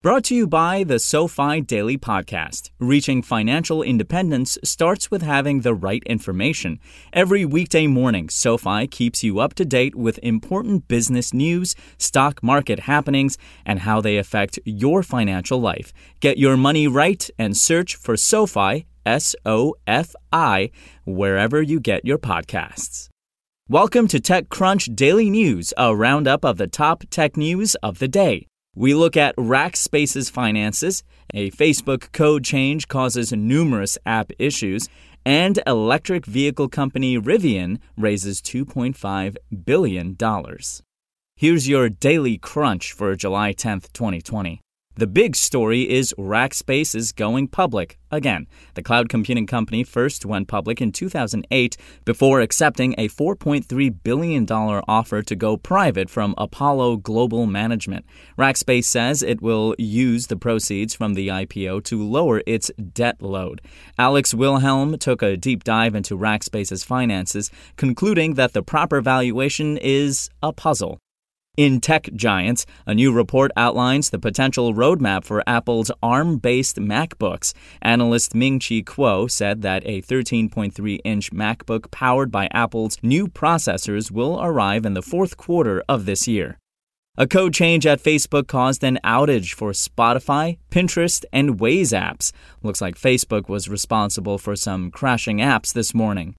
Brought to you by the SoFi Daily Podcast. Reaching financial independence starts with having the right information. Every weekday morning, SoFi keeps you up to date with important business news, stock market happenings, and how they affect your financial life. Get your money right and search for SoFi, S O F I, wherever you get your podcasts. Welcome to TechCrunch Daily News, a roundup of the top tech news of the day. We look at Rackspace's finances, a Facebook code change causes numerous app issues, and electric vehicle company Rivian raises $2.5 billion. Here's your daily crunch for July 10th, 2020. The big story is Rackspace is going public again. The cloud computing company first went public in 2008 before accepting a $4.3 billion offer to go private from Apollo Global Management. Rackspace says it will use the proceeds from the IPO to lower its debt load. Alex Wilhelm took a deep dive into Rackspace's finances, concluding that the proper valuation is a puzzle. In Tech Giants, a new report outlines the potential roadmap for Apple's ARM based MacBooks. Analyst Ming Chi Kuo said that a 13.3 inch MacBook powered by Apple's new processors will arrive in the fourth quarter of this year. A code change at Facebook caused an outage for Spotify, Pinterest, and Waze apps. Looks like Facebook was responsible for some crashing apps this morning.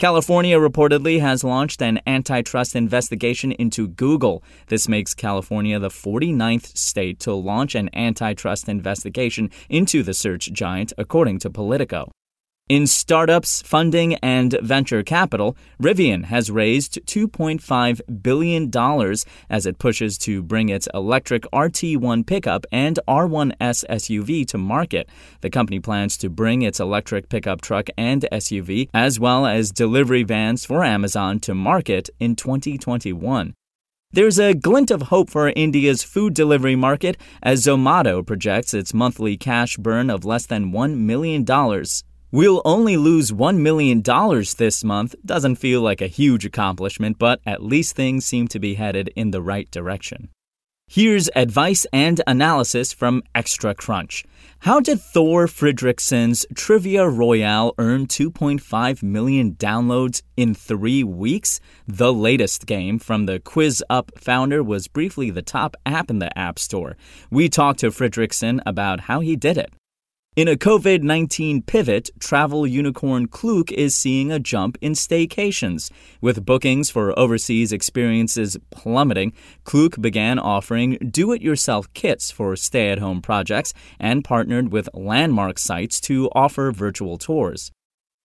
California reportedly has launched an antitrust investigation into Google. This makes California the 49th state to launch an antitrust investigation into the search giant, according to Politico. In startups, funding, and venture capital, Rivian has raised $2.5 billion as it pushes to bring its electric RT1 pickup and R1S SUV to market. The company plans to bring its electric pickup truck and SUV, as well as delivery vans for Amazon, to market in 2021. There's a glint of hope for India's food delivery market as Zomato projects its monthly cash burn of less than $1 million We'll only lose $1 million this month. Doesn't feel like a huge accomplishment, but at least things seem to be headed in the right direction. Here's advice and analysis from Extra Crunch. How did Thor Fridriksson's Trivia Royale earn 2.5 million downloads in three weeks? The latest game from the QuizUp founder was briefly the top app in the App Store. We talked to Fridriksson about how he did it. In a COVID 19 pivot, travel unicorn Klook is seeing a jump in staycations. With bookings for overseas experiences plummeting, Klook began offering do it yourself kits for stay at home projects and partnered with landmark sites to offer virtual tours.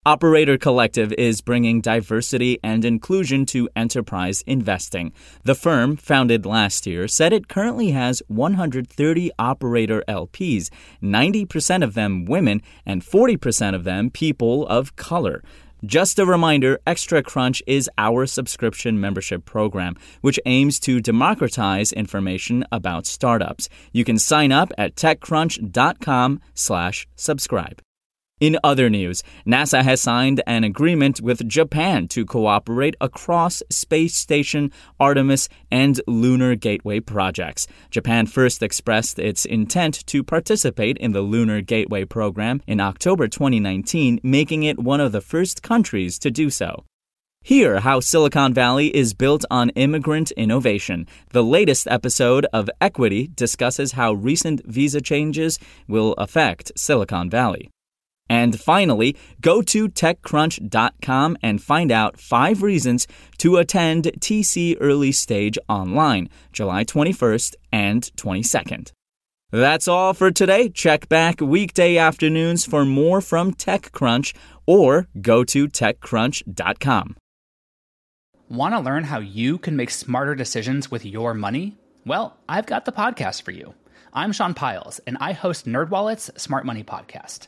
Operator Collective is bringing diversity and inclusion to enterprise investing. The firm, founded last year, said it currently has 130 operator LPs, 90% of them women, and 40% of them people of color. Just a reminder Extra Crunch is our subscription membership program, which aims to democratize information about startups. You can sign up at techcrunch.com/slash subscribe. In other news, NASA has signed an agreement with Japan to cooperate across Space Station, Artemis, and Lunar Gateway projects. Japan first expressed its intent to participate in the Lunar Gateway program in October 2019, making it one of the first countries to do so. Hear how Silicon Valley is built on immigrant innovation. The latest episode of Equity discusses how recent visa changes will affect Silicon Valley. And finally, go to TechCrunch.com and find out five reasons to attend TC Early Stage online, July 21st and 22nd. That's all for today. Check back weekday afternoons for more from TechCrunch or go to TechCrunch.com. Want to learn how you can make smarter decisions with your money? Well, I've got the podcast for you. I'm Sean Pyles, and I host NerdWallet's Smart Money Podcast.